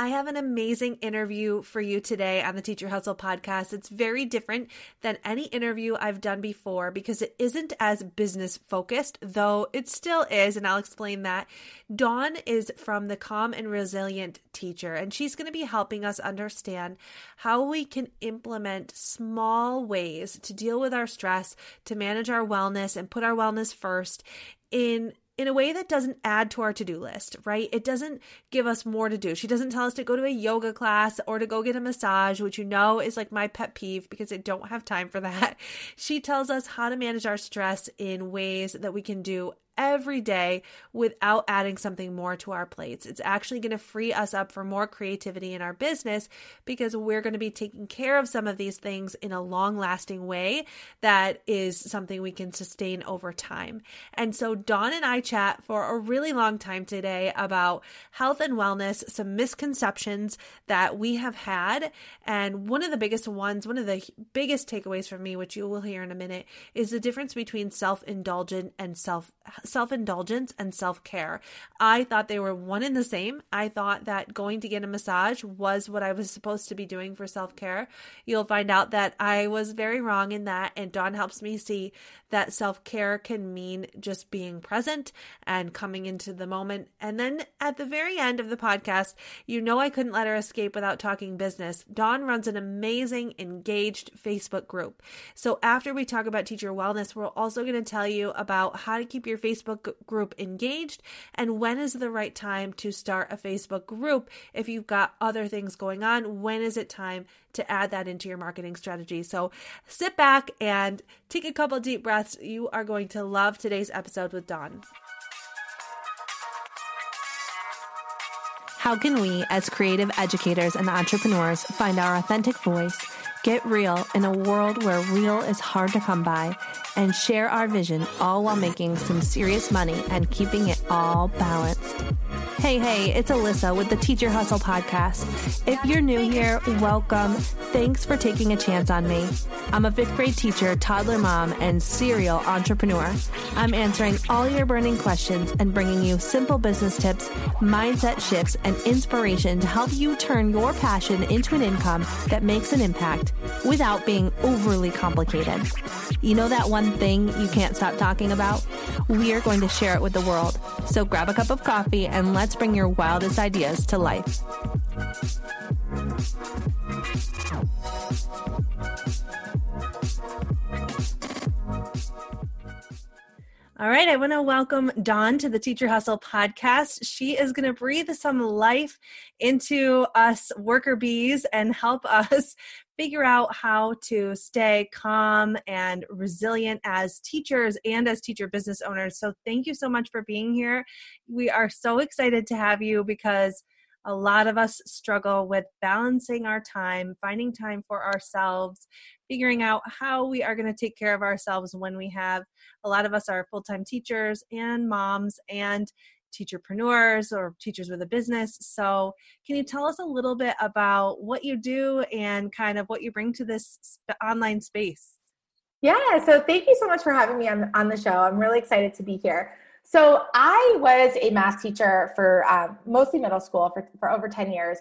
I have an amazing interview for you today on the Teacher Hustle podcast. It's very different than any interview I've done before because it isn't as business focused, though it still is, and I'll explain that. Dawn is from the Calm and Resilient Teacher, and she's going to be helping us understand how we can implement small ways to deal with our stress, to manage our wellness, and put our wellness first in in a way that doesn't add to our to-do list, right? It doesn't give us more to do. She doesn't tell us to go to a yoga class or to go get a massage, which you know is like my pet peeve because I don't have time for that. She tells us how to manage our stress in ways that we can do every day without adding something more to our plates. It's actually going to free us up for more creativity in our business because we're going to be taking care of some of these things in a long lasting way that is something we can sustain over time. And so Dawn and I chat for a really long time today about health and wellness, some misconceptions that we have had. And one of the biggest ones, one of the biggest takeaways from me, which you will hear in a minute, is the difference between self indulgent and self self indulgence and self care. I thought they were one and the same. I thought that going to get a massage was what I was supposed to be doing for self care. You'll find out that I was very wrong in that, and Dawn helps me see that self care can mean just being present and coming into the moment. And then at the very end of the podcast, you know I couldn't let her escape without talking business. Dawn runs an amazing, engaged Facebook group. So after we talk about teacher wellness, we're also going to tell you about how to keep your Facebook group engaged and when is the right time to start a Facebook group if you've got other things going on. When is it time to add that into your marketing strategy. So sit back and take a couple deep breaths. You are going to love today's episode with Dawn. How can we, as creative educators and entrepreneurs, find our authentic voice, get real in a world where real is hard to come by, and share our vision all while making some serious money and keeping it all balanced? Hey, hey, it's Alyssa with the Teacher Hustle podcast. If you're new here, welcome. Thanks for taking a chance on me. I'm a fifth grade teacher, toddler mom, and serial entrepreneur. I'm answering all your burning questions and bringing you simple business tips, mindset shifts, and inspiration to help you turn your passion into an income that makes an impact without being overly complicated. You know that one thing you can't stop talking about? We are going to share it with the world. So grab a cup of coffee and let's bring your wildest ideas to life. All right, I want to welcome Dawn to the Teacher Hustle podcast. She is going to breathe some life into us worker bees and help us figure out how to stay calm and resilient as teachers and as teacher business owners. So, thank you so much for being here. We are so excited to have you because a lot of us struggle with balancing our time, finding time for ourselves, figuring out how we are going to take care of ourselves when we have a lot of us are full time teachers and moms and teacherpreneurs or teachers with a business. So, can you tell us a little bit about what you do and kind of what you bring to this online space? Yeah, so thank you so much for having me on, on the show. I'm really excited to be here. So, I was a math teacher for um, mostly middle school for, for over 10 years,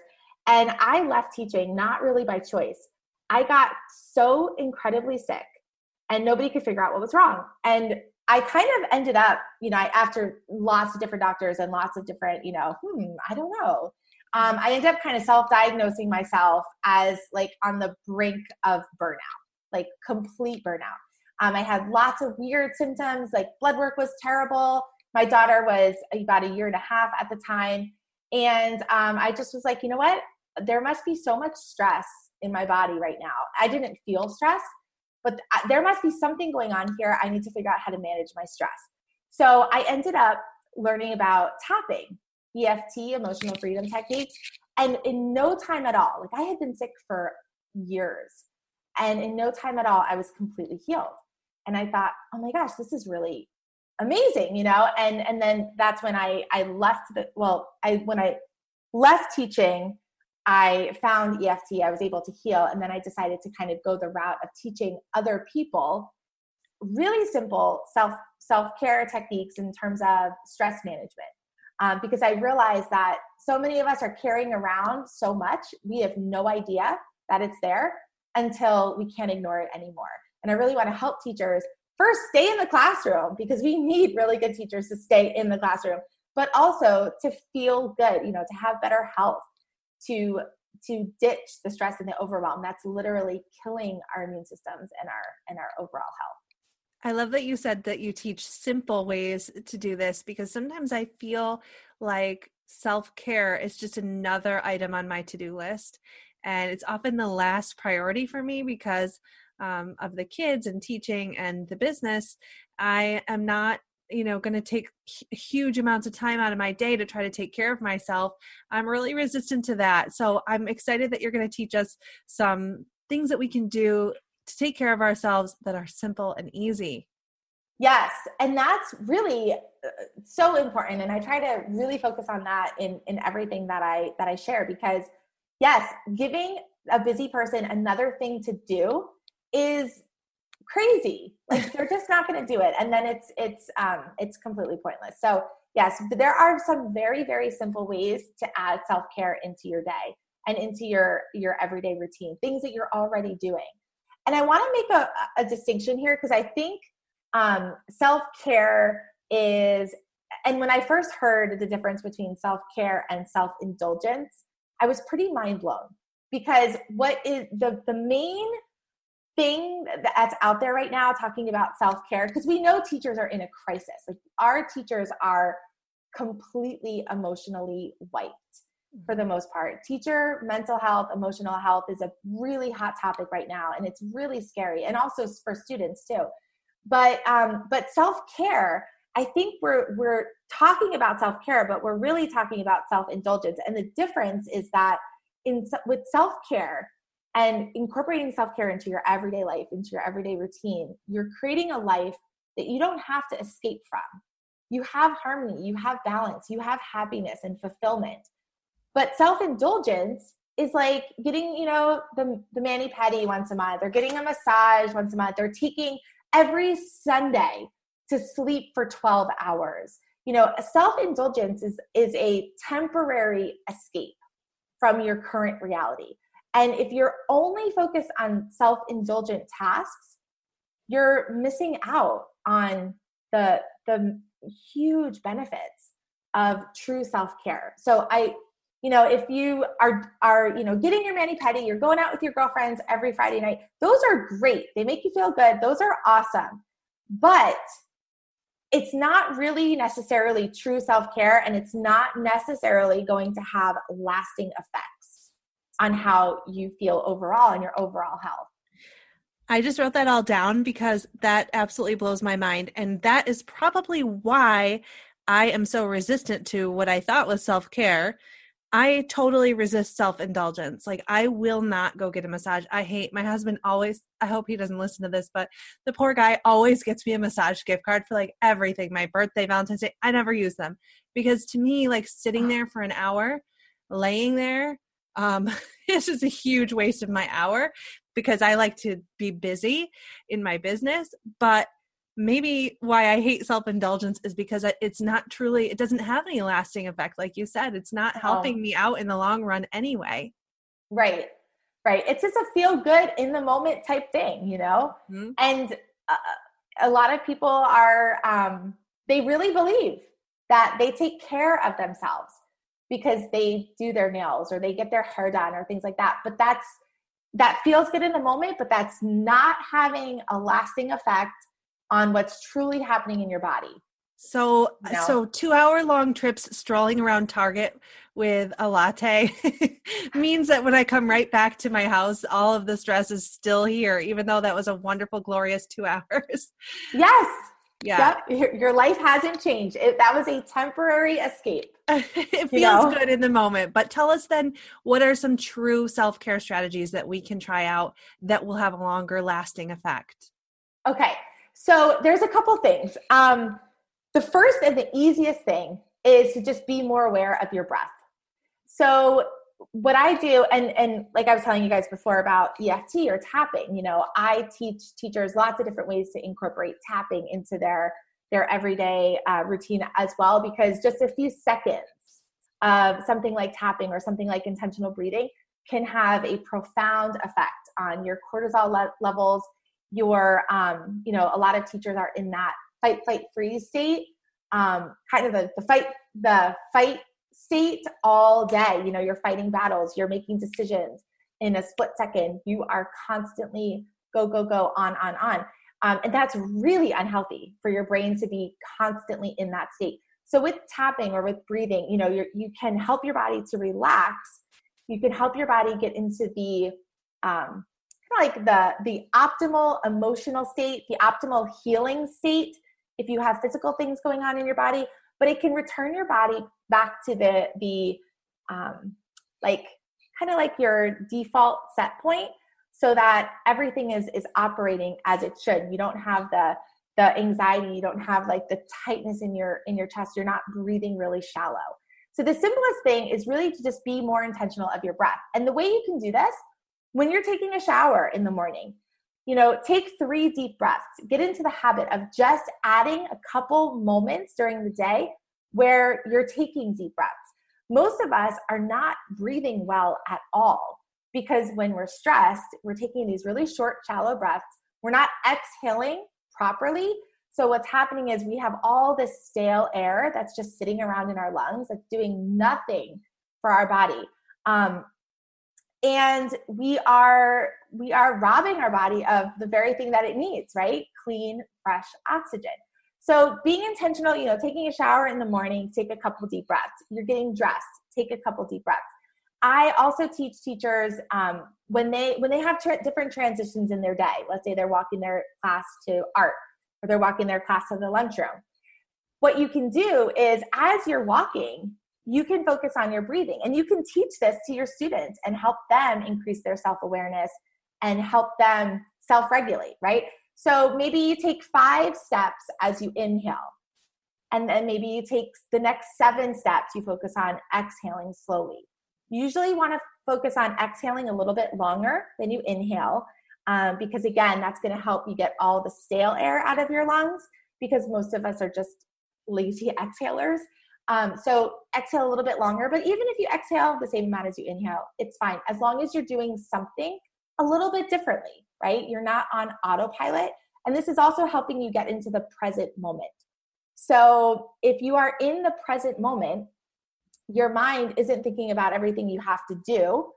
and I left teaching not really by choice. I got so incredibly sick and nobody could figure out what was wrong. And I kind of ended up, you know, I, after lots of different doctors and lots of different, you know, hmm, I don't know. Um, I ended up kind of self-diagnosing myself as like on the brink of burnout, like complete burnout. Um, I had lots of weird symptoms, like blood work was terrible. My daughter was about a year and a half at the time, and um, I just was like, you know what? There must be so much stress in my body right now. I didn't feel stress, but there must be something going on here. I need to figure out how to manage my stress. So I ended up learning about tapping, EFT, emotional freedom techniques. And in no time at all, like I had been sick for years, and in no time at all, I was completely healed. And I thought, oh my gosh, this is really amazing, you know? And and then that's when I I left the well, I when I left teaching I found EFT, I was able to heal, and then I decided to kind of go the route of teaching other people really simple self self care techniques in terms of stress management. um, because I realized that so many of us are carrying around so much, we have no idea that it's there until we can't ignore it anymore. And I really want to help teachers first stay in the classroom because we need really good teachers to stay in the classroom, but also to feel good, you know, to have better health, to to ditch the stress and the overwhelm that's literally killing our immune systems and our and our overall health. I love that you said that you teach simple ways to do this because sometimes I feel like self care is just another item on my to do list. And it's often the last priority for me because um, of the kids and teaching and the business. I am not you know going to take huge amounts of time out of my day to try to take care of myself i'm really resistant to that so i'm excited that you're going to teach us some things that we can do to take care of ourselves that are simple and easy. Yes, and that's really uh, so important and I try to really focus on that in in everything that I that I share because yes, giving a busy person another thing to do is crazy. Like they're just not going to do it and then it's it's um it's completely pointless. So, yes, there are some very very simple ways to add self-care into your day and into your your everyday routine, things that you're already doing. And I want to make a, a distinction here because I think um, self care is, and when I first heard the difference between self care and self indulgence, I was pretty mind blown because what is the, the main thing that's out there right now talking about self care, because we know teachers are in a crisis. Like our teachers are completely emotionally wiped for the most part. Teacher mental health, emotional health is a really hot topic right now, and it's really scary, and also for students too. But um, but self care, I think we're we're talking about self care, but we're really talking about self indulgence, and the difference is that in with self care and incorporating self care into your everyday life, into your everyday routine, you're creating a life that you don't have to escape from. You have harmony, you have balance, you have happiness and fulfillment but self indulgence is like getting, you know, the, the mani pedi once a month, or getting a massage once a month, or taking every Sunday to sleep for 12 hours. You know, self indulgence is, is a temporary escape from your current reality. And if you're only focused on self indulgent tasks, you're missing out on the, the huge benefits of true self care. So I you know if you are are you know getting your mani pedi you're going out with your girlfriends every friday night those are great. They make you feel good. Those are awesome. But it's not really necessarily true self-care and it's not necessarily going to have lasting effects on how you feel overall and your overall health I just wrote that all down because that absolutely blows my mind. And that is probably why I am so resistant to what I thought was self care I totally resist self indulgence. Like, I will not go get a massage. I hate my husband always, I hope he doesn't listen to this, but the poor guy always gets me a massage gift card for like everything my birthday, Valentine's Day. I never use them because to me, like sitting there for an hour, laying there, um, it's just a huge waste of my hour because I like to be busy in my business. But maybe why I hate self indulgence is because it's not truly, it doesn't have any lasting effect. Like you said, it's not helping me out in the long run anyway. Right, right. It's just a feel good in the moment type thing, you know? Mm-hmm. And uh, a lot of people are, um, they really believe that they take care of themselves because they do their nails or they get their hair done or things like that. But that's, that feels good in the moment, but that's not having a lasting effect on what's truly happening in your body. So, you know? so two hour long trips strolling around Target with a latte means that when I come right back to my house, all of the stress is still here, even though that was a wonderful, glorious two hours. Yes. Yeah. Yep. Your, your life hasn't changed. It, that was a temporary escape. it feels know? good in the moment. But tell us then, what are some true self care strategies that we can try out that will have a longer lasting effect? Okay. So there's a couple things. Um, the first and the easiest thing is to just be more aware of your breath. So what I do, and and like I was telling you guys before about EFT or tapping, you know, I teach teachers lots of different ways to incorporate tapping into their their everyday uh, routine as well because just a few seconds of something like tapping or something like intentional breathing can have a profound effect on your cortisol le- levels your um, you know a lot of teachers are in that fight flight freeze state um, kind of the, the fight the fight state all day. You know you're fighting battles you're making decisions. In a split second you are constantly go go go on on on. Um, and that's really unhealthy for your brain to be constantly in that state. So with tapping or with breathing you know you you can help your body to relax. You can help your body get into the um, like the the optimal emotional state the optimal healing state if you have physical things going on in your body but it can return your body back to the the um, like kind of like your default set point so that everything is is operating as it should. You don't have the the anxiety you don't have like the tightness in your in your chest. You're not breathing really shallow. So the simplest thing is really to just be more intentional of your breath. And the way you can do this when you're taking a shower in the morning you know take three deep breaths. Get into the habit of just adding a couple moments during the day where you're taking deep breaths. Most of us are not breathing well at all because when we're stressed we're taking these really short shallow breaths. We're not exhaling properly. So what's happening is we have all this stale air that's just sitting around in our lungs that's doing nothing for our body. Um, and we are we are robbing our body of the very thing that it needs right? Clean fresh oxygen so being intentional you know taking a shower in the morning take a couple deep breaths. You're getting dressed take a couple deep breaths. I also teach teachers um, when they when they have tra- different transitions in their day. Let's say they're walking their class to art or they're walking their class to the lunchroom. What you can do is as you're walking you can focus on your breathing. And you can teach this to your students and help them increase their self-awareness and help them self-regulate right so maybe you take five steps as you inhale and then maybe you take the next seven steps you focus on exhaling slowly. You usually want to focus on exhaling a little bit longer than you inhale um, because again that's going to help you get all the stale air out of your lungs because most of us are just lazy exhalers. Um, so exhale a little bit longer, but even if you exhale the same amount as you inhale, it's fine. As long as you're doing something a little bit differently, right? You're not on autopilot. And this is also helping you get into the present moment. So if you are in the present moment, your mind isn't thinking about everything you have to do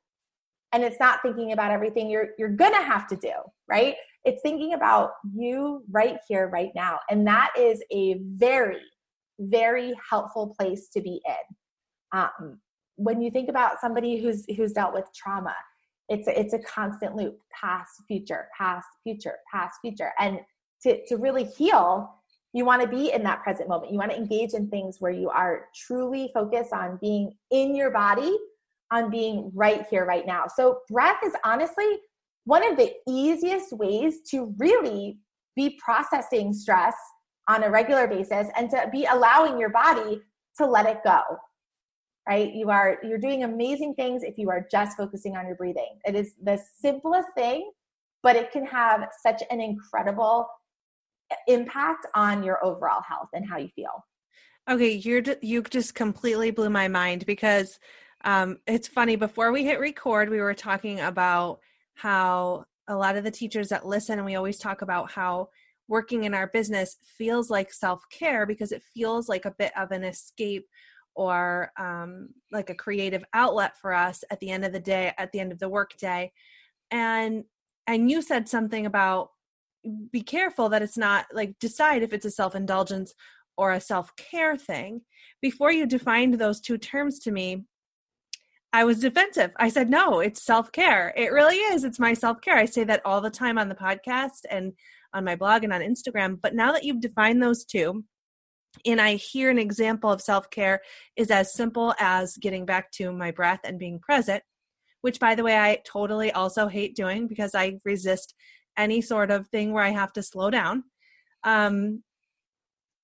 and it's not thinking about everything you're you're going to have to do, right? It's thinking about you right here right now. And that is a very very helpful place to be in. Um, when you think about somebody who's who's dealt with trauma, it's a, it's a constant loop: past, future, past, future, past, future, and to to really heal, you want to be in that present moment. You want to engage in things where you are truly focused on being in your body, on being right here, right now. So breath is honestly one of the easiest ways to really be processing stress on a regular basis and to be allowing your body to let it go right? You are you're doing amazing things if you are just focusing on your breathing. It is the simplest thing but it can have such an incredible impact on your overall health and how you feel. Okay you're you just completely blew my mind because um, it's funny before we hit record we were talking about how a lot of the teachers that listen and we always talk about how working in our business feels like self care because it feels like a bit of an escape or um, like a creative outlet for us at the end of the day, at the end of the workday. And and you said something about be careful that it's not like decide if it's a self indulgence or a self care thing. Before you defined those two terms to me, I was defensive. I said, no, it's self care. It really is. It's my self care. I say that all the time on the podcast and on my blog and on Instagram. But now that you've defined those two, and I hear an example of self care is as simple as getting back to my breath and being present, which, by the way, I totally also hate doing because I resist any sort of thing where I have to slow down. Um,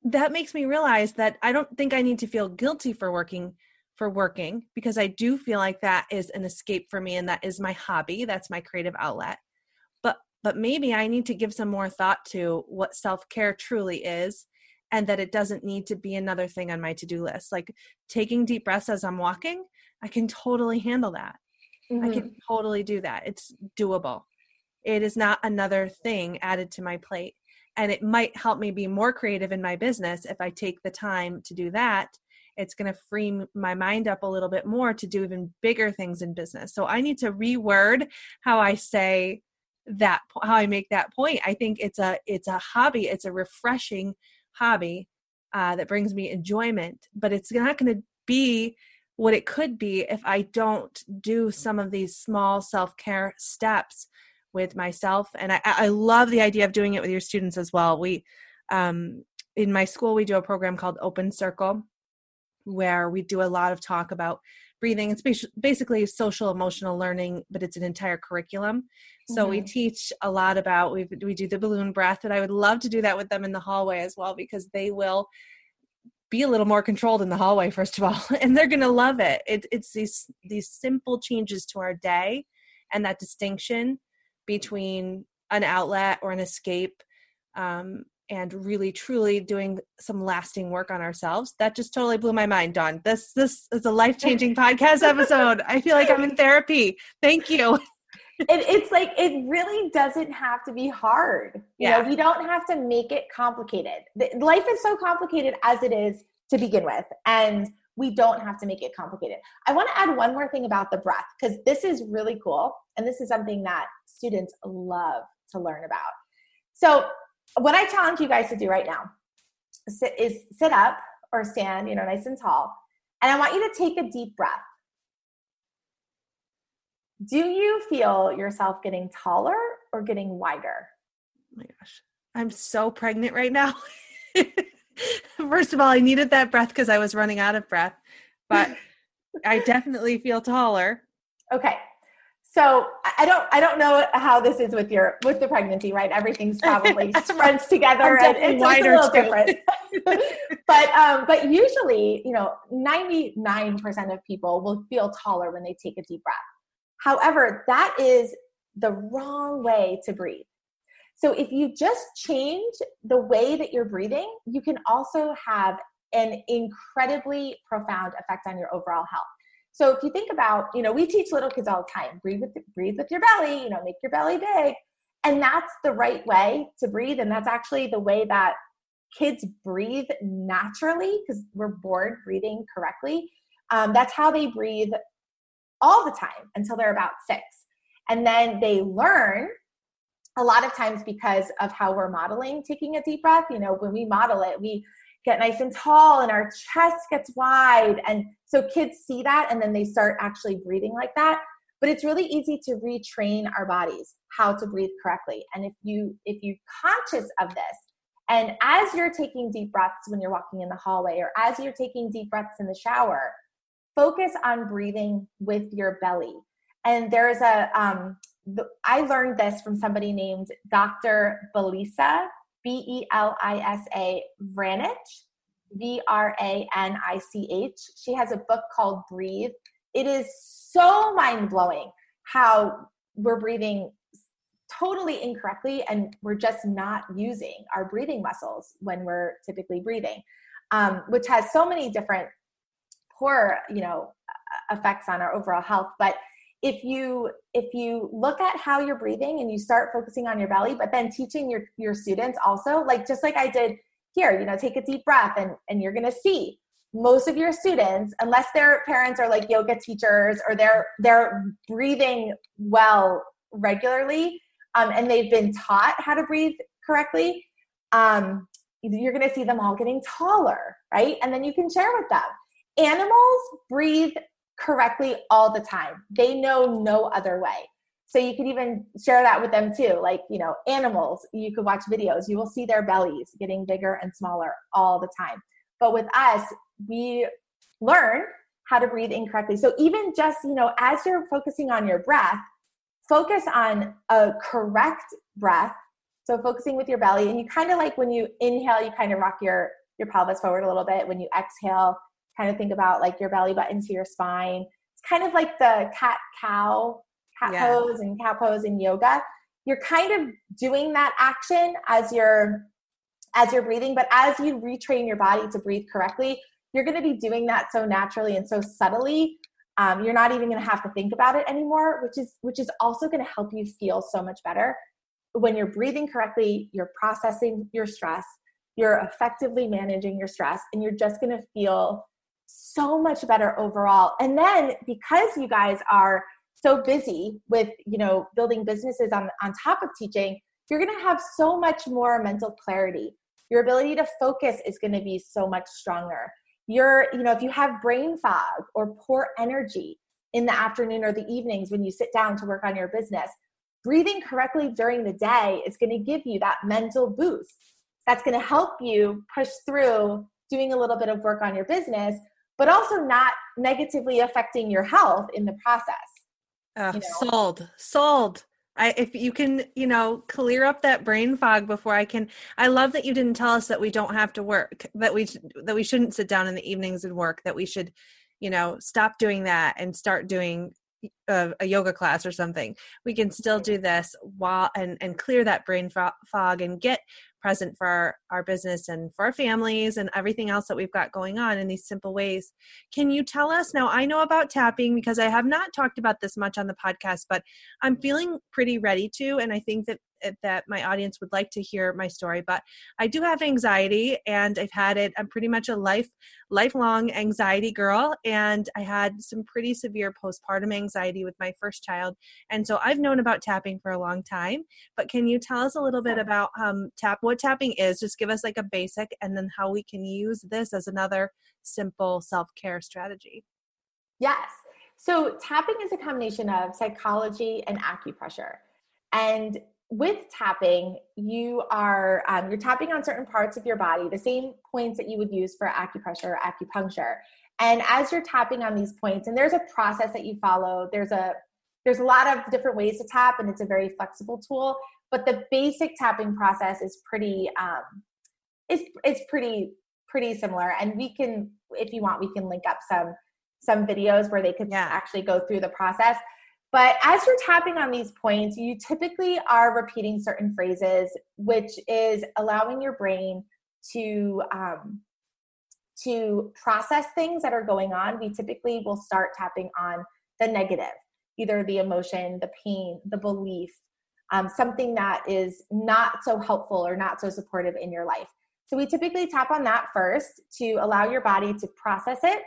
that makes me realize that I don't think I need to feel guilty for working for working because I do feel like that is an escape for me and that is my hobby. That's my creative outlet but but maybe I need to give some more thought to what self care truly is and that it doesn't need to be another thing on my to-do list. Like taking deep breaths as i'm walking i can totally handle that. Mm-hmm. i can totally do that. It's doable. It is not another thing added to my plate and it might help me be more creative in my business if i take the time to do that. It's going to free my mind up a little bit more to do even bigger things in business. So i need to reword how i say that how i make that point. I think it's a it's a hobby. It's a refreshing hobby uh, that brings me enjoyment but it's not going to be what it could be if i don't do some of these small self-care steps with myself. And I, I love the idea of doing it with your students as well. We um, in my school we do a program called open circle where we do a lot of talk about breathing it's basically social emotional learning but it's an entire curriculum so mm-hmm. we teach a lot about we we do the balloon breath and i would love to do that with them in the hallway as well because they will be a little more controlled in the hallway first of all and they're going to love it. it it's these these simple changes to our day and that distinction between an outlet or an escape um, and really truly doing some lasting work on ourselves. That just totally blew my mind dawn. This this is a life-changing podcast episode. I feel like i'm in therapy. Thank you. It, it's like it really doesn't have to be hard. You yeah. know we don't have to make it complicated. Life is so complicated as it is to begin with and we don't have to make it complicated. I want to add one more thing about the breath because this is really cool and this is something that students love to learn about. So what I challenge you guys to do right now is sit up or stand, you know, nice and tall. And I want you to take a deep breath. Do you feel yourself getting taller or getting wider? Oh my gosh. I'm so pregnant right now. First of all, I needed that breath because I was running out of breath, but I definitely feel taller. Okay so I don't I don't know how this is with your with the pregnancy, right? Everything's probably scrunched together and it's, it's, a little too. different. but um, but usually, you know, 99% of people will feel taller when they take a deep breath. However, that is the wrong way to breathe. So if you just change the way that you're breathing, you can also have an incredibly profound effect on your overall health. So if you think about, you know, we teach little kids all the time, breathe with breathe with your belly, you know, make your belly big. And that's the right way to breathe. And that's actually the way that kids breathe naturally because we're born breathing correctly. Um, that's how they breathe all the time until they're about six. And then they learn a lot of times because of how we're modeling taking a deep breath. You know, when we model it, we get nice and tall and our chest gets wide. And so kids see that and then they start actually breathing like that. But it's really easy to retrain our bodies how to breathe correctly. And if you if you conscious of this, and as you're taking deep breaths when you're walking in the hallway or as you're taking deep breaths in the shower, focus on breathing with your belly. And there's a um, I learned this from somebody named Dr. Belisa B E L I S A Vranich, V R A N I C H. She has a book called Breathe. It is so mind blowing how we're breathing totally incorrectly and we're just not using our breathing muscles when we're typically breathing, um, which has so many different poor, you know, effects on our overall health. But if you if you look at how you're breathing and you start focusing on your belly but then teaching your your students also like just like i did here you know take a deep breath and and you're to see most of your students unless their parents are like yoga teachers or they're they're breathing well regularly um, and they've been taught how to breathe correctly um, you're going to see them all getting taller right? And then you can share with them. Animals breathe correctly all the time. They know no other way. So you could even share that with them too. Like, you know, animals, you could watch videos, you will see their bellies getting bigger and smaller all the time. But with us, we learn how to breathe incorrectly. So even just, you know, as you're focusing on your breath, focus on a correct breath. So focusing with your belly and you kind of like when you inhale, you kind of rock your your pelvis forward a little bit. When you exhale, kind of think about like your belly button to your spine. It's kind of like the cat cow, cat yeah. pose and cow pose in yoga. You're kind of doing that action as you're as you're breathing. But as you retrain your body to breathe correctly, you're going to be doing that so naturally and so subtly. Um, you're not even going to have to think about it anymore, which is which is also going to help you feel so much better. When you're breathing correctly, you're processing your stress, you're effectively managing your stress, and you're just going to feel so much better overall. And then because you guys are so busy with you know building businesses on on top of teaching you're going to have so much more mental clarity your ability to focus is going to be so much stronger you're you know if you have brain fog or poor energy in the afternoon or the evenings when you sit down to work on your business breathing correctly during the day is going to give you that mental boost that's going to help you push through doing a little bit of work on your business but also not negatively affecting your health in the process uh, you know? Sold, sold. I, if you can, you know, clear up that brain fog before I can. I love that you didn't tell us that we don't have to work, that we that we shouldn't sit down in the evenings and work, that we should, you know, stop doing that and start doing a, uh, a yoga class or something. We can still mm-hmm. do this while and and clear that brain fog and get present for our, our business and for our families and everything else that we've got going on in these simple ways. Can you tell us now? I know about tapping because I have not talked about this much on the podcast, but I'm feeling pretty ready to. And I think that that my audience would like to hear my story but i do have anxiety and i've had it i'm pretty much a life lifelong anxiety girl and i had some pretty severe postpartum anxiety with my first child and so i've known about tapping for a long time but can you tell us a little bit about um, tap what tapping is? Just give us like a basic and then how we can use this as another simple self-care strategy. Yes. So tapping is a combination of psychology and acupressure and with tapping you are um, you're tapping on certain parts of your body the same points that you would use for acupressure or acupuncture. And as you're tapping on these points and there's a process that you follow there's a there's a lot of different ways to tap and it's a very flexible tool but the basic tapping process is pretty um is it's pretty pretty similar. And we can if you want we can link up some some videos where they could yeah. actually go through the process but as you're tapping on these points, you typically are repeating certain phrases, which is allowing your brain to um, to process things that are going on. We typically will start tapping on the negative, either the emotion, the pain, the belief, um, something that is not so helpful or not so supportive in your life. So we typically tap on that first to allow your body to process it,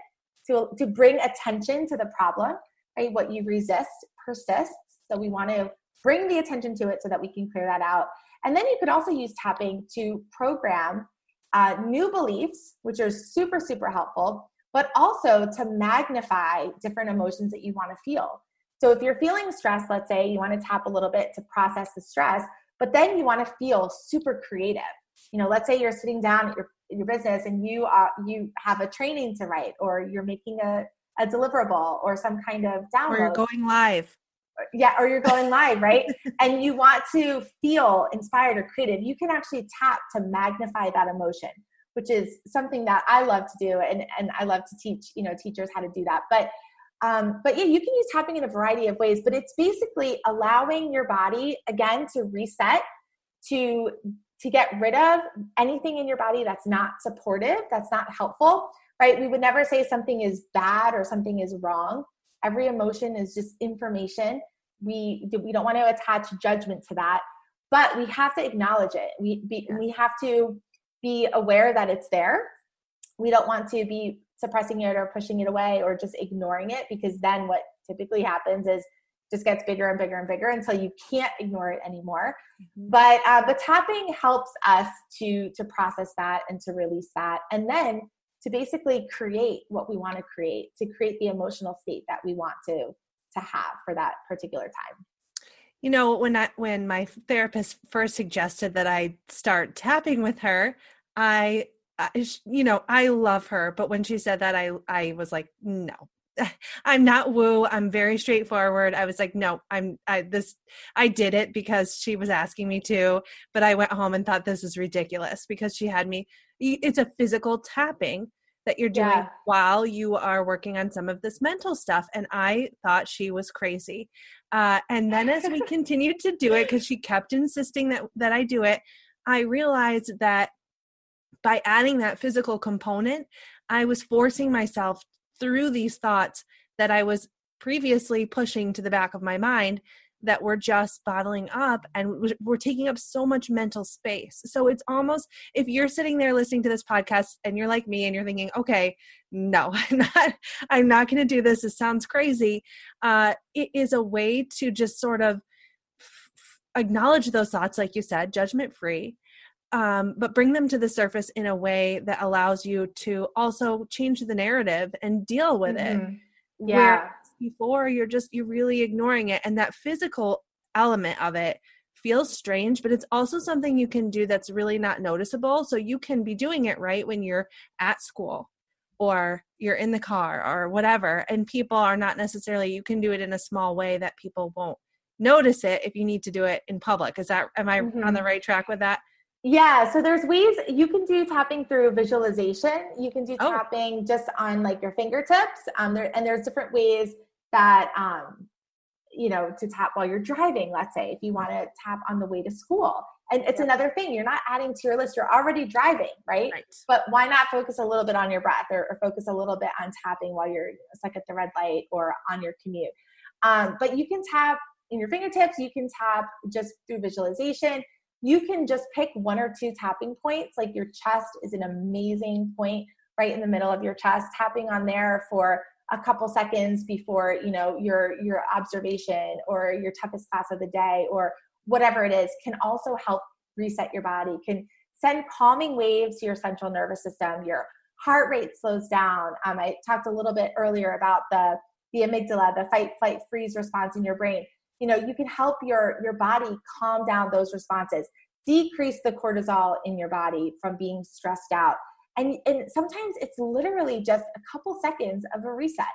to, to bring attention to the problem, right? What you resist persists. So we want to bring the attention to it so that we can clear that out. And then you could also use tapping to program uh, new beliefs, which are super, super helpful, but also to magnify different emotions that you want to feel. So if you're feeling stress, let's say you want to tap a little bit to process the stress, but then you want to feel super creative. You know, let's say you're sitting down at your your business and you are you have a training to write or you're making a a deliverable or some kind of download. Or you're going live. Yeah, or you're going live, right? and you want to feel inspired or creative, you can actually tap to magnify that emotion, which is something that I love to do and, and I love to teach, you know, teachers how to do that. But um, but yeah, you can use tapping in a variety of ways, but it's basically allowing your body again to reset, to to get rid of anything in your body that's not supportive, that's not helpful, right? We would never say something is bad or something is wrong. Every emotion is just information. We we don't want to attach judgment to that, but we have to acknowledge it. We be, we have to be aware that it's there. We don't want to be suppressing it or pushing it away or just ignoring it because then what typically happens is just gets bigger and bigger and bigger until you can't ignore it anymore. Mm-hmm. But uh, but tapping helps us to to process that and to release that, and then to basically create what we want to create, to create the emotional state that we want to to have for that particular time. You know, when I when my therapist first suggested that I start tapping with her, I, I you know, I love her, but when she said that I I was like, no. I'm not woo. I'm very straightforward. I was like, no, I'm I this I did it because she was asking me to, but I went home and thought this is ridiculous because she had me it's a physical tapping that you're doing yeah. while you are working on some of this mental stuff and i thought she was crazy uh, and then as we continued to do it because she kept insisting that that i do it i realized that by adding that physical component, I was forcing myself through these thoughts that I was previously pushing to the back of my mind that we're just bottling up and we're taking up so much mental space. So it's almost if you're sitting there listening to this podcast and you're like me and you're thinking, okay, no, I'm not, I'm not going to do this. This sounds crazy. Uh, it is a way to just sort of acknowledge those thoughts, like you said, judgment free. Um, but bring them to the surface in a way that allows you to also change the narrative and deal with mm-hmm. it. Yeah. Where before you're just you're really ignoring it and that physical element of it feels strange but it's also something you can do that's really not noticeable so you can be doing it right when you're at school or you're in the car or whatever and people are not necessarily you can do it in a small way that people won't notice it if you need to do it in public is that am i mm-hmm. on the right track with that yeah, so there's ways you can do tapping through visualization. You can do oh. tapping just on like your fingertips. Um, there and there's different ways that um, you know to tap while you're driving let's say if you want to tap on the way to school. And it's another thing you're not adding to your list you're already driving right, right. but why not focus a little bit on your breath or, or focus a little bit on tapping while you're stuck at the red light or on your commute. Um, but you can tap in your fingertips you can tap just through visualization. You can just pick one or two tapping points like your chest is an amazing point right in the middle of your chest tapping on there for a couple seconds before you know your your observation or your toughest class of the day or whatever it is can also help reset your body can send calming waves to your central nervous system. Your heart rate slows down. Um, i talked a little bit earlier about the the amygdala the fight flight freeze response in your brain. You know you can help your your body calm down those responses. Decrease the cortisol in your body from being stressed out and and sometimes it's literally just a couple seconds of a reset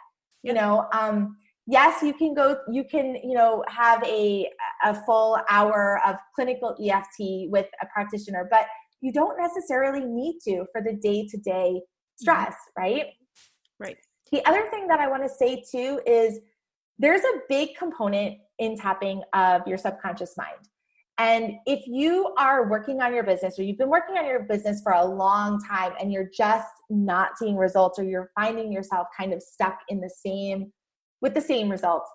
you know um yes you can go you can you know have a a full hour of clinical eft with a practitioner but you don't necessarily need to for the day to day stress mm-hmm. right? Right. The other thing that i want to say too is there's a big component in tapping of your subconscious mind and if you are working on your business or you've been working on your business for a long time and you're just not seeing results or you're finding yourself kind of stuck in the same with the same results,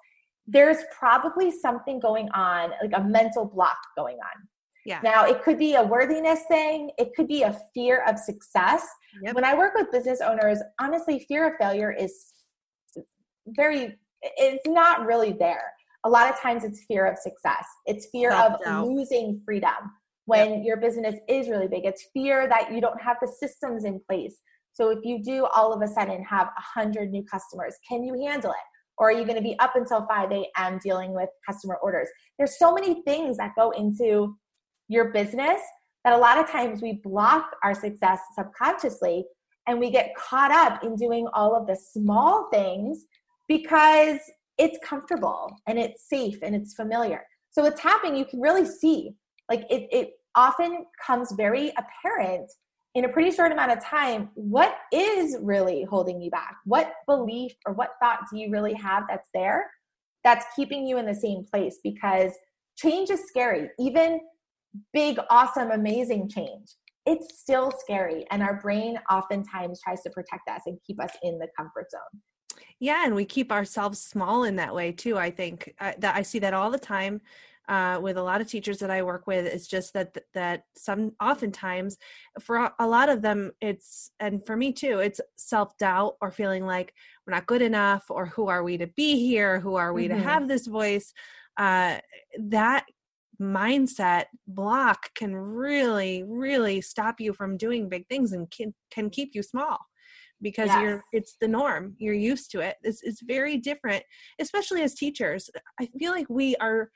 there's probably something going on, like a mental block going on. Yeah. Now, it could be a worthiness thing, it could be a fear of success. Yep. When I work with business owners, honestly, fear of failure is very it's not really there a lot of times it's fear of success. It's fear Self-doubt. of losing freedom when yep. your business is really big. It's fear that you don't have the systems in place. So if you do all of a sudden have 100 new customers can you handle it? Or are you going to be up until 5 a.m dealing with customer orders? There's so many things that go into your business that a lot of times we block our success subconsciously and we get caught up in doing all of the small things because it's comfortable and it's safe and it's familiar. So with tapping, you can really see, like it, it often comes very apparent in a pretty short amount of time what is really holding you back? What belief or what thought do you really have that's there that's keeping you in the same place? Because change is scary. Even big awesome amazing change it's still scary. And our brain oftentimes tries to protect us and keep us in the comfort zone yeah and we keep ourselves small in that way too i think uh, that i see that all the time uh, with a lot of teachers that I work with, it's just that that some oftentimes for a lot of them, it's and for me too, it's self doubt or feeling like we're not good enough, or who are we to be here? Who are we mm-hmm. to have this voice? Uh, that mindset block can really, really stop you from doing big things and can can keep you small because yes. you're it's the norm you're used to it it's, it's very different especially as teachers i feel like we are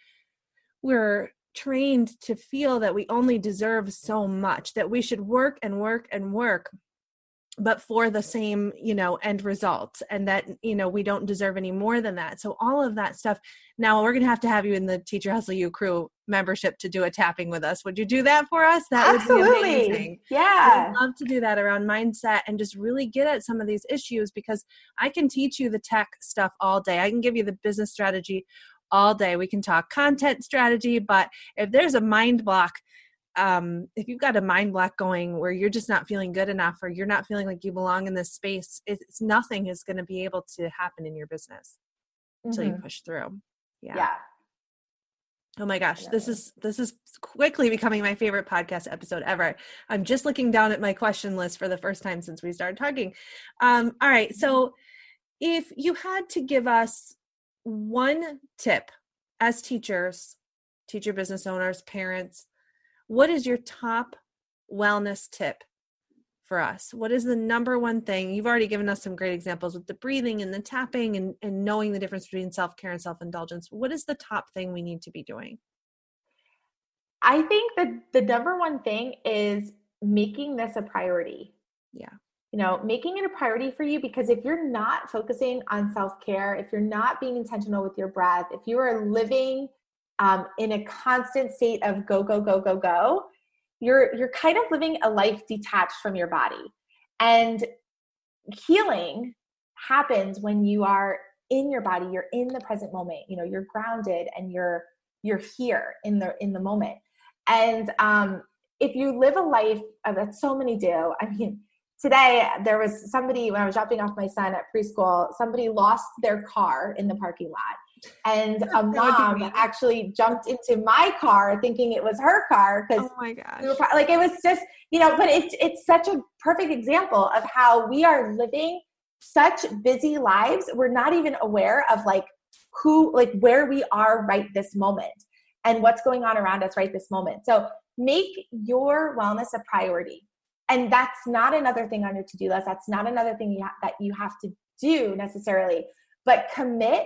we're trained to feel that we only deserve so much that we should work and work and work but for the same you know end result and that you know we don't deserve any more than that. So all of that stuff now we're going to have to have you in the teacher hustle you crew membership to do a tapping with us. Would you do that for us? That Absolutely. would be amazing. Yeah. i'd love to do that around mindset and just really get at some of these issues because i can teach you the tech stuff all day. I can give you the business strategy all day. We can talk content strategy but if there's a mind block um, if you've got a mind block going where you're just not feeling good enough or you're not feeling like you belong in this space, it's nothing is going to be able to happen in your business mm-hmm. until you push through. Yeah. Yeah. Oh my gosh, this is this is quickly becoming my favorite podcast episode ever. I'm just looking down at my question list for the first time since we started talking. Um, all right, so mm-hmm. if you had to give us one tip as teachers, teacher business owners, parents, what is your top wellness tip for us? What is the number one thing? You've already given us some great examples with the breathing and the tapping and, and knowing the difference between self care and self indulgence. What is the top thing we need to be doing? I think that the number one thing is making this a priority. Yeah. You know, making it a priority for you because if you're not focusing on self care, if you're not being intentional with your breath, if you are living um, in a constant state of go, go, go, go, go, you're you're kind of living a life detached from your body. And healing happens when you are in your body you're in the present moment you know you're grounded and you're you're here in the in the moment. And um if you live a life uh, that so many do. I mean today there was somebody when i was dropping off my son at preschool somebody lost their car in the parking lot and a mom actually jumped into my car thinking it was her car because oh my gosh. We were, like it was just you know but it's it's such a perfect example of how we are living such busy lives. We're not even aware of like who like where we are right this moment and what's going on around us right this moment. So make your wellness a priority. And that's not another thing on your to-do list. That's not another thing you ha- that you have to do necessarily. But commit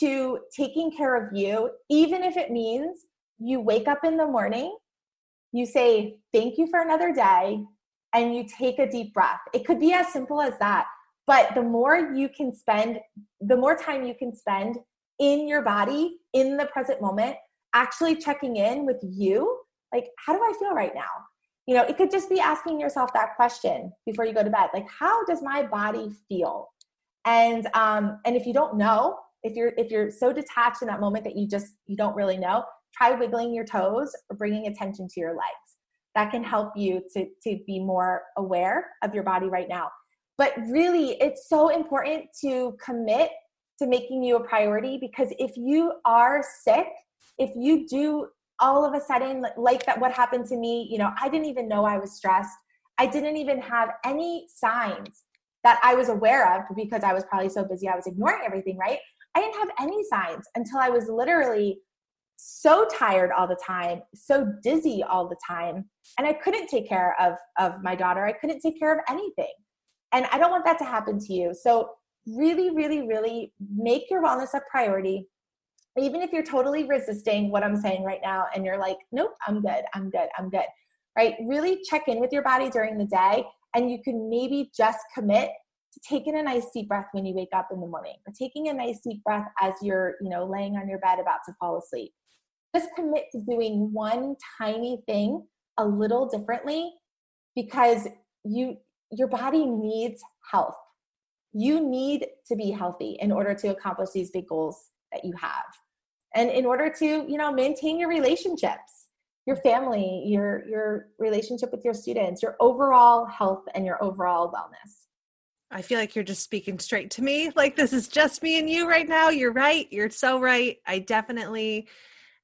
to taking care of you, even if it means you wake up in the morning, you say, Thank you for another day, and you take a deep breath. It could be as simple as that. But the more you can spend, the more time you can spend in your body, in the present moment, actually checking in with you like, how do I feel right now? You know, it could just be asking yourself that question before you go to bed like, how does my body feel? And um, and if you don't know, if you're if you're so detached in that moment that you just you don't really know try wiggling your toes or bringing attention to your legs. That can help you to to be more aware of your body right now. But really it's so important to commit to making you a priority because if you are sick if you do all of a sudden like that what happened to me you know i didn't even know i was stressed. I didn't even have any signs that i was aware of because i was probably so busy i was ignoring everything right I didn't have any signs until I was literally so tired all the time, so dizzy all the time, and I couldn't take care of of my daughter. I couldn't take care of anything. And I don't want that to happen to you. So really really really make your wellness a priority. Even if you're totally resisting what I'm saying right now and you're like, "Nope, I'm good. I'm good. I'm good." Right? Really check in with your body during the day and you can maybe just commit taking a nice deep breath when you wake up in the morning or taking a nice deep breath as you're you know laying on your bed about to fall asleep. Just commit to doing one tiny thing a little differently because you your body needs health. You need to be healthy in order to accomplish these big goals that you have. And in order to you know maintain your relationships your family your your relationship with your students your overall health and your overall wellness I feel like you're just speaking straight to me. Like this is just me and you right now. You're right. You're so right. I definitely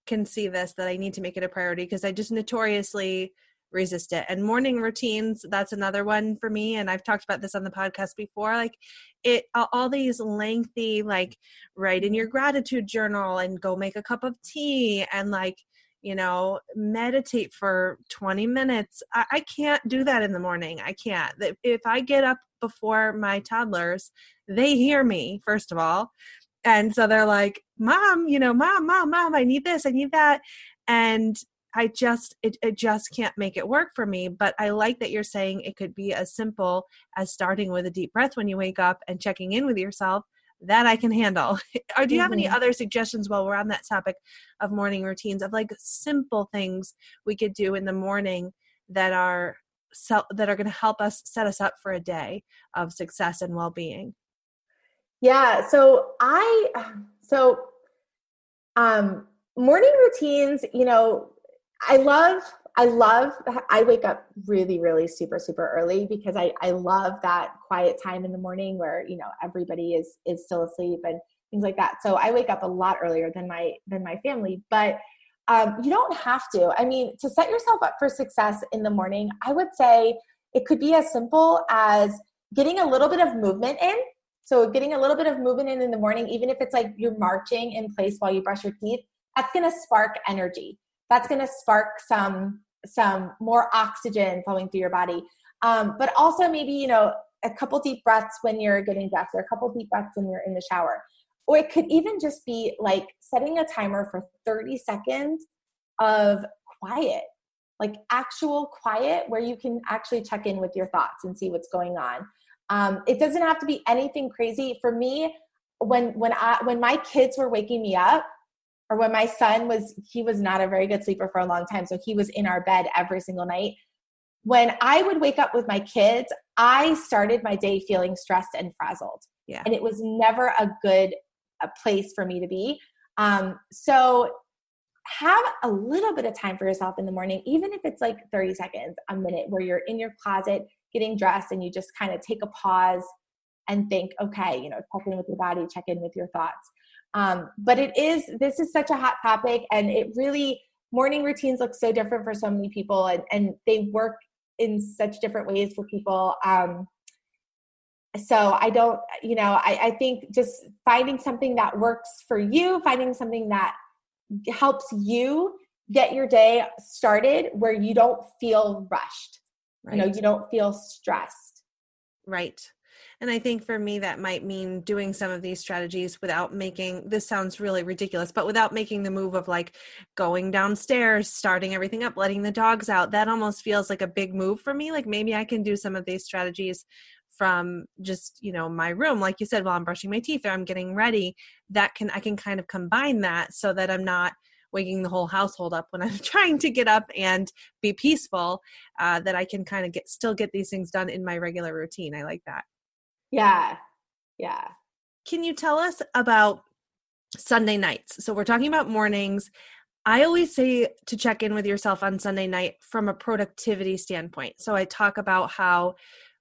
can see this that I need to make it a priority because I just notoriously resist it. And morning routines, that's another one for me. And I've talked about this on the podcast before. Like it, all these lengthy, like write in your gratitude journal and go make a cup of tea and like you know, meditate for 20 minutes. I, I, can't do that in the morning. I can't. If I get up before my toddlers, they hear me, first of all. And so they're like, Mom, you know, Mom, Mom, Mom, I need this, I need that. And I just, it, it just can't make it work for me. But I like that you're saying it could be as simple as starting with a deep breath when you wake up and checking in with yourself that I can handle. or do you have mm-hmm. any other suggestions while we're on that topic of morning routines of like simple things we could do in the morning that are that are going to help us set us up for a day of success and well-being? Yeah, so I so um morning routines, you know, I love I love, I wake up really, really super, super early because I, I love that quiet time in the morning where, you know, everybody is, is still asleep and things like that. So I wake up a lot earlier than my, than my family, but um, you don't have to. I mean, to set yourself up for success in the morning, I would say it could be as simple as getting a little bit of movement in. So getting a little bit of movement in in the morning, even if it's like you're marching in place while you brush your teeth, that's to spark energy. That's to spark some some more oxygen flowing through your body. Um, but also maybe you know a couple deep breaths when you're getting dressed, or a couple deep breaths when you're in the shower. Or it could even just be like setting a timer for 30 seconds of quiet, like actual quiet where you can actually check in with your thoughts and see what's going on. Um, it doesn't have to be anything crazy. For me, when when I when my kids were waking me up, or when my son was he was not a very good sleeper for a long time, so he was in our bed every single night. When I would wake up with my kids, I started my day feeling stressed and frazzled. Yeah. And it was never a good a place for me to be. Um, so have a little bit of time for yourself in the morning, even if it's like 30 seconds, a minute, where you're in your closet getting dressed and you just kind of take a pause and think, okay, you know, check in with your body, check in with your thoughts. Um, but it is, this is such a hot topic and it really, morning routines look so different for so many people and, and they work in such different ways for people. Um, so I don't, you know, I, I think just finding something that works for you, finding something that helps you get your day started where you don't feel rushed. Right. You know, you don't feel stressed. Right. And I think for me, that might mean doing some of these strategies without making this sounds really ridiculous, but without making the move of like going downstairs, starting everything up, letting the dogs out. That almost feels like a big move for me. Like maybe I can do some of these strategies from just you know my room like you said while i'm brushing my teeth or i'm getting ready that can i can kind of combine that so that i'm not waking the whole household up when i'm trying to get up and be peaceful uh, that i can kind of get still get these things done in my regular routine i like that yeah. Yeah. Can you tell us about sunday nights? So we're talking about mornings. I always say to check in with yourself on Sunday night from a productivity standpoint. So I talk about how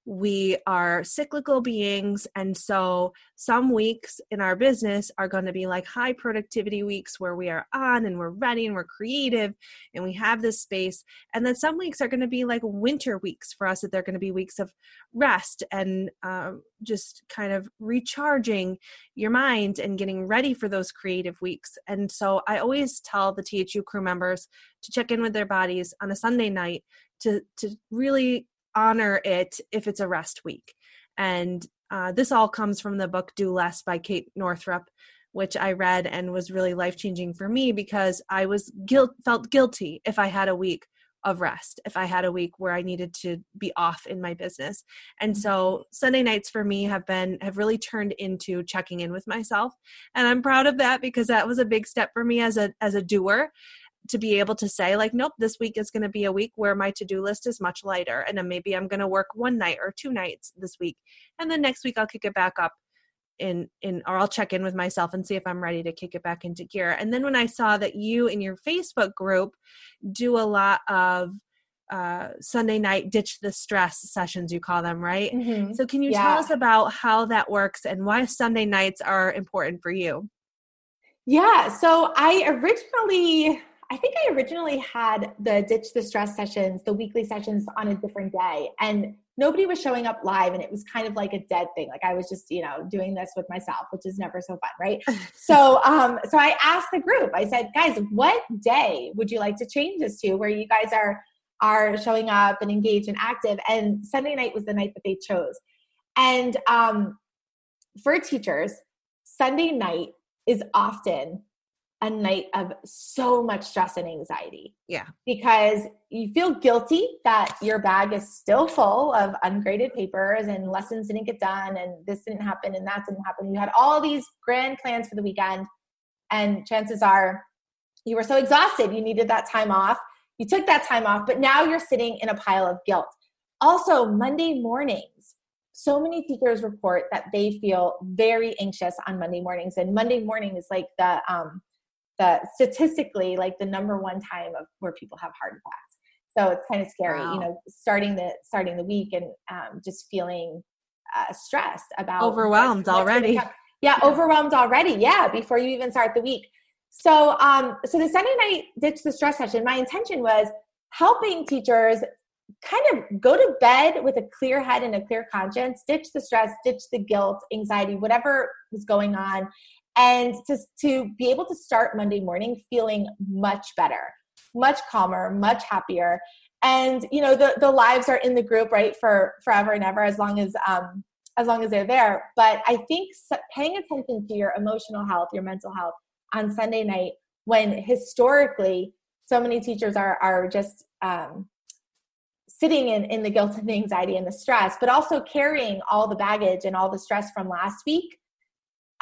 we are cyclical beings and so some weeks in our business are going to be like high productivity weeks where we are on and we're ready and we're creative and we have this space. And then some weeks are going to be like winter weeks for us that they're going to be weeks of rest and um, just kind of recharging your mind and getting ready for those creative weeks. And so i always tell the thu crew members to check in with their bodies on a sunday night to to really honor it if it's a rest week. And uh, this all comes from the book Do Less by Kate Northrup, which I read and was really life changing for me because I was guilt felt guilty if I had a week of rest if I had a week where I needed to be off in my business. And so. Sunday nights for me have been have really turned into checking in with myself. And I'm proud of that because that was a big step for me as a as a doer to be able to say like nope this week is going to be a week where my to-do list is much lighter and then maybe i'm going to work one night or two nights this week and then next week i'll kick it back up in in or i'll check in with myself and see if i'm ready to kick it back into gear and then when i saw that you in your facebook group do a lot of uh, Sunday night ditch the stress sessions, you call them, right? Mm-hmm. So, can you yeah. tell us about how that works and why Sunday nights are important for you? Yeah, so I originally I think I originally had the ditch the stress sessions, the weekly sessions on a different day. And nobody was showing up live and it was kind of like a dead thing. Like I was just, you know, doing this with myself, which is never so fun, right? so um so I asked the group, I said, guys, what day would you like to change this to where you guys are are showing up and engaged and active? And Sunday night was the night that they chose. And um for teachers, Sunday night is often a night of so much stress and anxiety. Yeah. Because you feel guilty that your bag is still full of ungraded papers and lessons didn't get done and this didn't happen and that didn't happen. You had all these grand plans for the weekend and chances are you were so exhausted you needed that time off. You took that time off, but now you're sitting in a pile of guilt. Also, Monday mornings, so many teachers report that they feel very anxious on Monday mornings, and Monday morning is like the um, the statistically like the number one time of where people have heart attacks. So it's kind of scary, Wow. you know, starting the starting the week and um, just feeling uh, stressed about Overwhelmed what's gonna already. Yeah, overwhelmed already. Yeah, before you even start the week. So, um, so the Sunday night ditch the stress session. My intention was helping teachers kind of go to bed with a clear head and a clear conscience, ditch the stress, ditch the guilt, anxiety, whatever was going on, and to, to be able to start Monday morning feeling much better, much calmer, much happier. And you know, the, the lives are in the group, right, for forever and ever, as long as um, as long as they're there. But I think paying attention to your emotional health, your mental health on Sunday night, when historically so many teachers are are just um, sitting in, in the guilt and the anxiety and the stress, but also carrying all the baggage and all the stress from last week,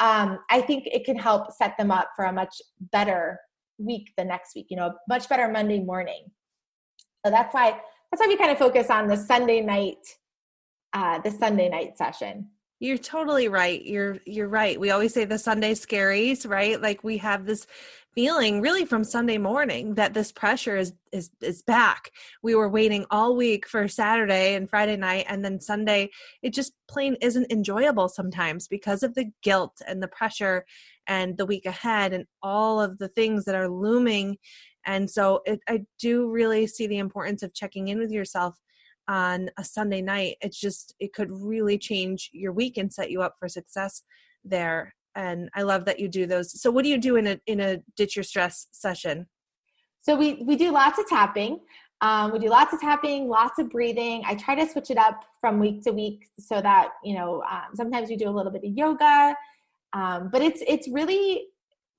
um, I think it can help set them up for a much better week the next week, you know, much better Monday morning. So that's why that's why we kind of focus on the Sunday night, uh, the Sunday night session. You're totally right. You're you're right. We always say the Sunday scaries, right? Like we have this feeling really from Sunday morning that this pressure is is is back. We were waiting all week for Saturday and Friday night and then Sunday it just plain isn't enjoyable sometimes because of the guilt and the pressure and the week ahead and all of the things that are looming. And so it, I do really see the importance of checking in with yourself on a Sunday night, it's just it could really change your week and set you up for success there. And I love that you do those. So what do you do in a in a ditch your stress session? So we we do lots of tapping. Um, we do lots of tapping, lots of breathing. I try to switch it up from week to week so that you know um, sometimes we do a little bit of yoga, um, but it's it's really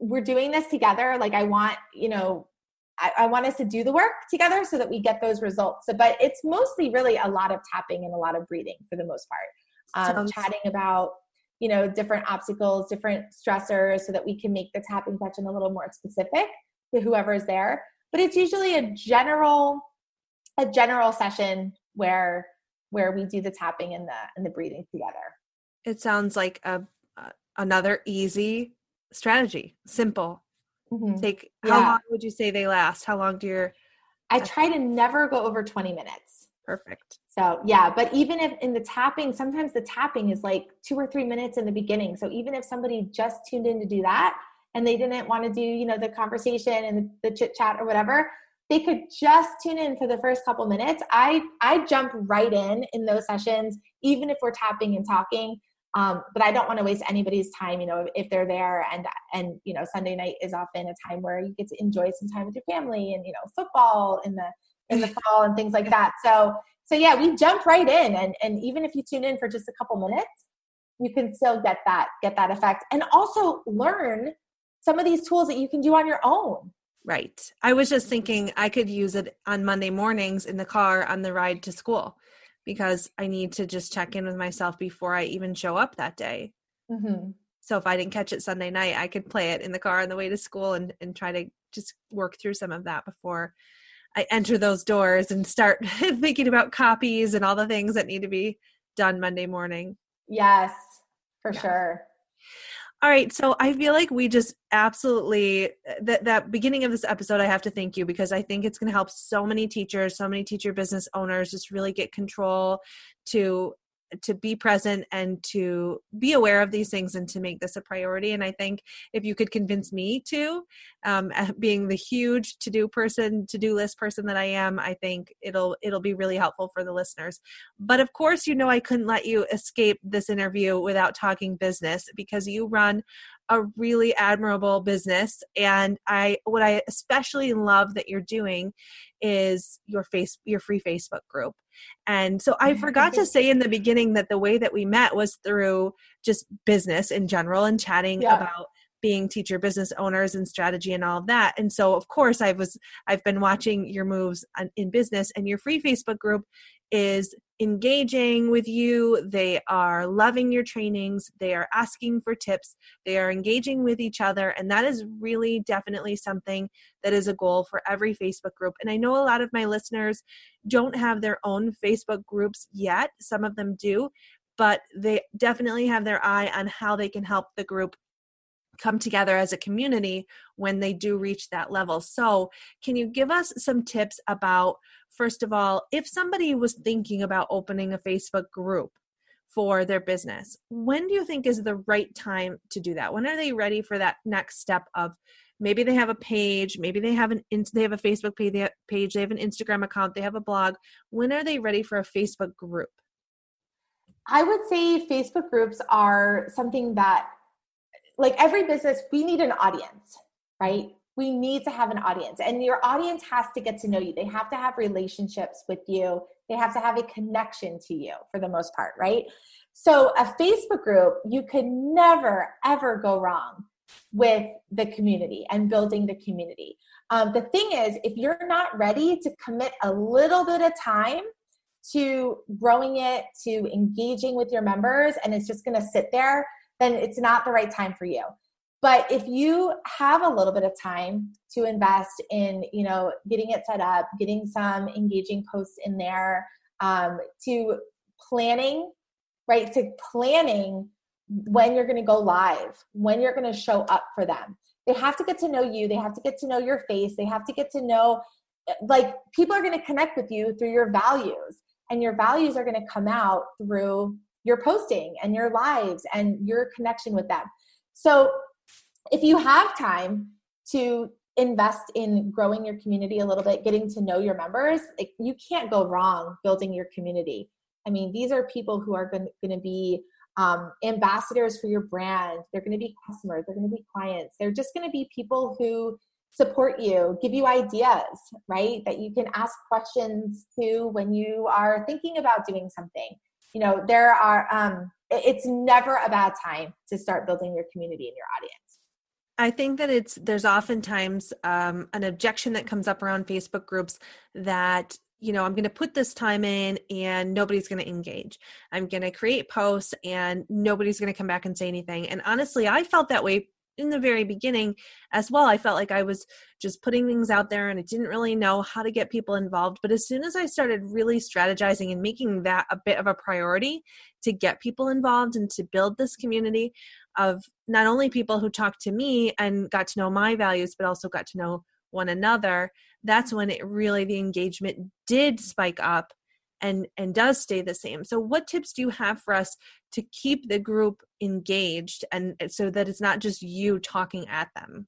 we're doing this together. Like I want you know I, I want us to do the work together so that we get those results. So, but it's mostly really a lot of tapping and a lot of breathing for the most part. Um, chatting about you know different obstacles, different stressors, so that we can make the tapping session a little more specific to whoever's there. But it's usually a general a general session where where we do the tapping and the and the breathing together. It sounds like a, a another easy strategy, simple. Mhm. Take how Yeah. long would you say they last? How long do your I try to never go over 20 minutes. perfect? So yeah, but even if in the tapping, sometimes the tapping is like two or three minutes in the beginning. So even if somebody just tuned in to do that and they didn't want to do, you know, the conversation and the, the chit chat or whatever, they could just tune in for the first couple minutes. I I jump right in in those sessions, even if we're tapping and talking. Um, but I don't want to waste anybody's time, you know, if they're there and and you know Sunday night is often a time where you get to enjoy some time with your family and you know football in the in the fall and things like that. So so yeah, we jump right in and and even if you tune in for just a couple minutes, you can still get that get that effect and also learn some of these tools that you can do on your own. Right. I was just thinking I could use it on Monday mornings in the car on the ride to school because I need to just check in with myself before I even show up that day. Mm-hmm. So if I didn't catch it Sunday night, I could play it in the car on the way to school and, and try to just work through some of that before I enter those doors and start thinking about copies and all the things that need to be done Monday morning. Yes, for Yeah. sure. All right, so I feel like we just absolutely that that beginning of this episode I have to thank you because I think it's going to help so many teachers, so many teacher business owners just really get control to to be present and to be aware of these things and to make this a priority. And i think if you could convince me to um, being the huge to do person to do list person that i am i think it'll it'll be really helpful for the listeners. But of course you know i couldn't let you escape this interview without talking business because you run a really admirable business and i what i especially love that you're doing is your face your free facebook group. And so i forgot to say in the beginning that the way that we met was through just business in general and chatting Yeah. about being teacher business owners and strategy and all of that. And so of course i was i've been watching your moves on- in business and your free facebook group is engaging with you. They are loving your trainings. They are asking for tips. They are engaging with each other. And that is really definitely something that is a goal for every facebook group. And i know a lot of my listeners don't have their own facebook groups yet. Some of them do but they definitely have their eye on how they can help the group come together as a community when they do reach that level. So, can you give us some tips about, first of all, if somebody was thinking about opening a Facebook group for their business, when do you think is the right time to do that? When are they ready for that next step of maybe they have a page, maybe they have an they have a Facebook page, they have, page, they have an Instagram account, they have a blog. When are they ready for a Facebook group? I would say Facebook groups are something that like every business, we need an audience, right? We need to have an audience, and your audience has to get to know you. They have to have relationships with you, they have to have a connection to you for the most part, right? So, a Facebook group, you can never, ever go wrong with the community and building the community. Um, the thing is, if you're not ready to commit a little bit of time to growing it, to engaging with your members, and it's just going to sit there, then it's not the right time for you. But if you have a little bit of time to invest in, you know, getting it set up, getting some engaging posts in there, um, to planning, right? To planning when you're going to go live, when you're going to show up for them. They have to get to know you. They have to get to know your face. They have to get to know, like, people are going to connect with you through your values, and your values are going to come out through your posting and your lives and your connection with them. So, if you have time to invest in growing your community a little bit, getting to know your members, you can't go wrong building your community. I mean, these are people who are going to be um, ambassadors for your brand. They're going to be customers. They're going to be clients. They're just going to be people who support you, give you ideas, right? That you can ask questions to when you are thinking about doing something. You know, there are, um, it's never a bad time to start building your community and your audience. I think that it's there's oftentimes um, an objection that comes up around Facebook groups that you know, I'm going to put this time in and nobody's going to engage. I'm going to create posts and nobody's going to come back and say anything. And honestly, I felt that way in the very beginning as well. I felt like I was just putting things out there and I didn't really know how to get people involved. But as soon as I started really strategizing and making that a bit of a priority to get people involved and to build this community of not only people who talked to me and got to know my values, but also got to know one another that's when it really the engagement did spike up and and does stay the same so what tips do you have for us to keep the group engaged and so that it's not just you talking at them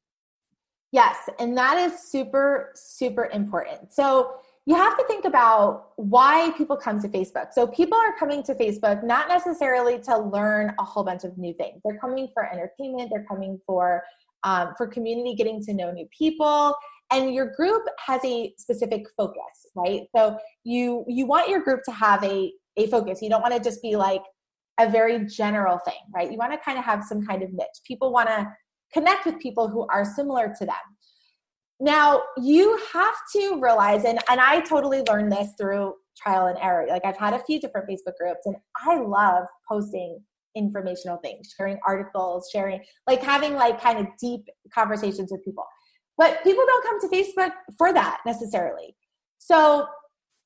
yes and that is super super important so you have to think about why people come to Facebook. So people are coming to Facebook not necessarily to learn a whole bunch of new things. They're coming for entertainment. They're coming for um, for community, getting to know new people and your group has a specific focus right? So you you want your group to have a a focus. You don't want to just be like a very general thing right? You want to kind of have some kind of niche. People want to connect with people who are similar to them. Now you have to realize and and i totally learned this through trial and error. Like i've had a few different facebook groups and i love posting informational things sharing articles sharing like having like kind of deep conversations with people but people don't come to Facebook for that necessarily. So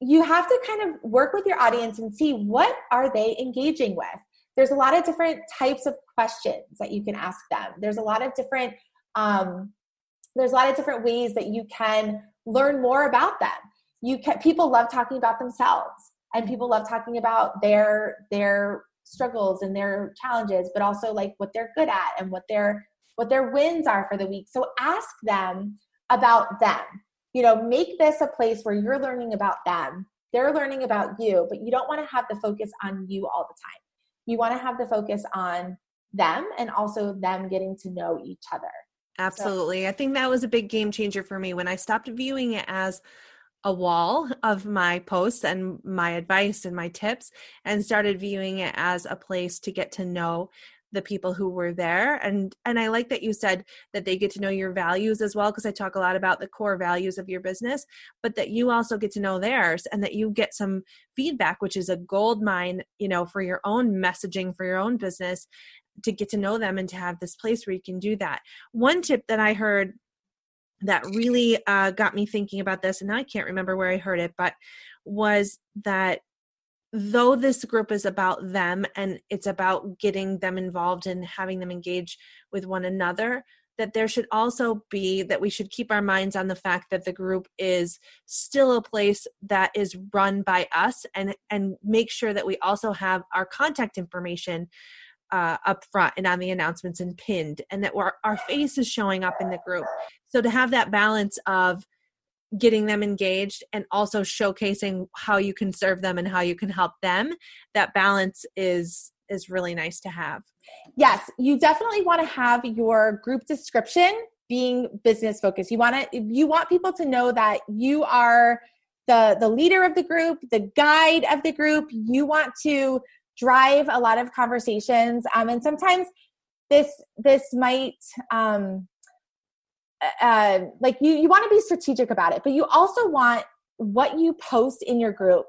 you have to kind of work with your audience and see what are they engaging with. There's a lot of different types of questions that you can ask them. There's a lot of different um, there's a lot of different ways that you can learn more about them. You can people love talking about themselves and people love talking about their their struggles and their challenges, but also like what they're good at and what they're what their wins are for the week. So ask them about them. You know, make this a place where you're learning about them. They're learning about you, but you don't want to have the focus on you all the time. You want to have the focus on them and also them getting to know each other. Absolutely. So. I think that was a big game changer for me when I stopped viewing it as a wall of my posts and my advice and my tips and started viewing it as a place to get to know the people who were there and and i like that you said that they get to know your values as well because i talk a lot about the core values of your business but that you also get to know theirs and that you get some feedback which is a gold mine you know for your own messaging for your own business to get to know them and to have this place where you can do that. One tip that i heard that really uh, got me thinking about this and i can't remember where i heard it but was that though this group is about them and it's about getting them involved and having them engage with one another, that there should also be that we should keep our minds on the fact that the group is still a place that is run by us and and make sure that we also have our contact information uh, up front and on the announcements and pinned and that our, our face is showing up in the group. So to have that balance of getting them engaged and also showcasing how you can serve them and how you can help them that balance is is really nice to have. Yes you definitely want to have your group description being business focused. You want to you want people to know that you are the the leader of the group the guide of the group. You want to drive a lot of conversations um, and sometimes this this might um, uh, like you you want to be strategic about it but you also want what you post in your group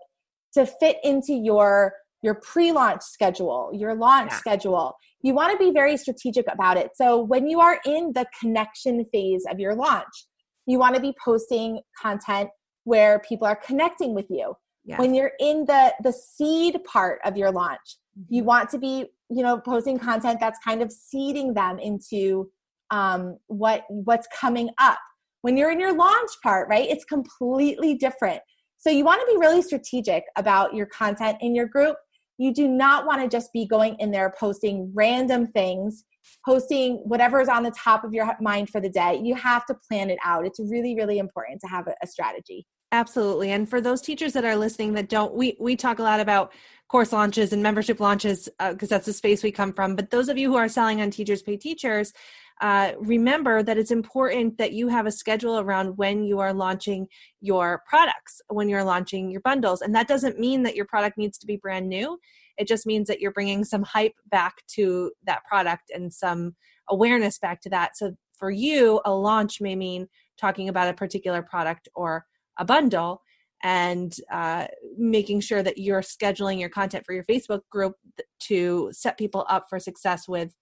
to fit into your your pre-launch schedule your launch yeah. schedule you want to be very strategic about it so when you are in the connection phase of your launch you want to be posting content where people are connecting with you yes. when you're in the the seed part of your launch you mm-hmm. want to be you know posting content that's kind of seeding them into um, what what's coming up. When you're in your launch part right it's completely different. So you want to be really strategic about your content in your group. You do not want to just be going in there posting random things posting whatever is on the top of your mind for the day. You have to plan it out. It's really really important to have a, strategy. Absolutely. And for those teachers that are listening that don't we we talk a lot about course launches and membership launches because uh, that's the space we come from. But those of you who are selling on teachers pay teachers uh, remember that it's important that you have a schedule around when you are launching your products, when you're launching your bundles. And that doesn't mean that your product needs to be brand new. It just means that you're bringing some hype back to that product and some awareness back to that. So for you, a launch may mean talking about a particular product or a bundle and uh, making sure that you're scheduling your content for your Facebook group to set people up for success with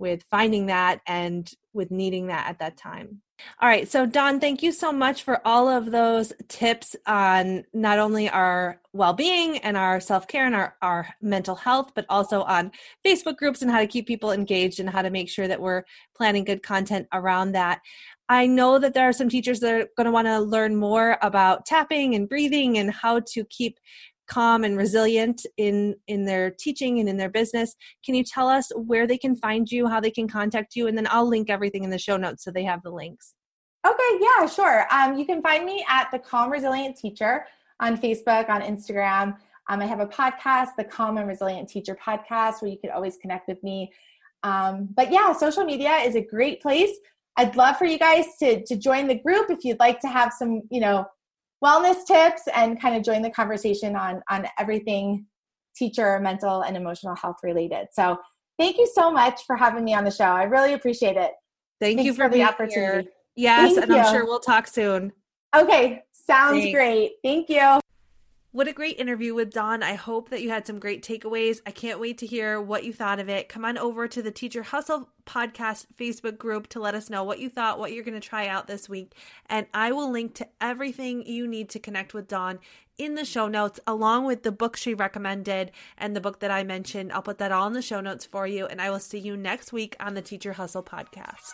with finding that and with needing that at that time. All right. So, Dawn, thank you so much for all of those tips on not only our well being and our self care and our, our mental health, but also on Facebook groups and how to keep people engaged and how to make sure that we're planning good content around that. I know that there are some teachers that are going to want to learn more about tapping and breathing and how to keep calm and resilient in in their teaching and in their business. Can you tell us where they can find you how they can contact you? And then i'll link everything in the show notes so they have the links. Okay yeah sure. Um, you can find me at the calm resilient teacher on facebook on instagram. Um, i have a podcast the calm and resilient teacher podcast where you can always connect with me. Um, but yeah social media is a great place. I'd love for you guys to to join the group if you'd like to have some you know wellness tips and kind of join the conversation on on everything teacher mental and emotional health related. So thank you so much for having me on the show. I really appreciate it. Thank Thanks you for, for the opportunity. here. yes thank and you. i'm sure we'll talk soon. Okay sounds Thanks. great. Thank you what a great interview with Dawn. I hope that you had some great takeaways. I can't wait to hear what you thought of it. Come on over to the Teacher Hustle podcast Facebook group to let us know what you thought, what you're going to try out this week. And I will link to everything you need to connect with Dawn in the show notes, along with the book she recommended and the book that I mentioned. I'll put that all in the show notes for you. And I will see you next week on the Teacher Hustle podcast.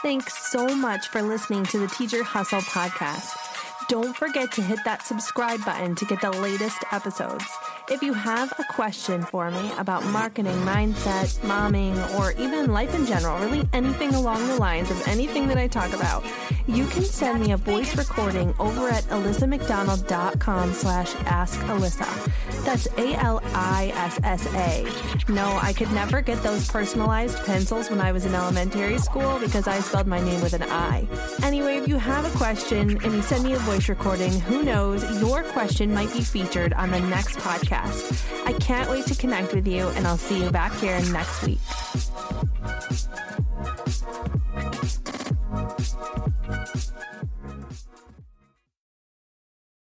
Thanks so much for listening to the Teacher Hustle podcast. Don't forget to hit that subscribe button to get the latest episodes. If you have a question for me about marketing, mindset, momming, or even life in general, really anything along the lines of anything that I talk about, you can send me a voice recording over at alissamcdonald.com slash ask Alissa. That's A-L-I-S-S-A. No, I could never get those personalized pencils when I was in elementary school because I spelled my name with an I. Anyway, if you have a question and you send me a voice recording, who knows, your question might be featured on the next podcast. I can't wait to connect with you, and I'll see you back here next week.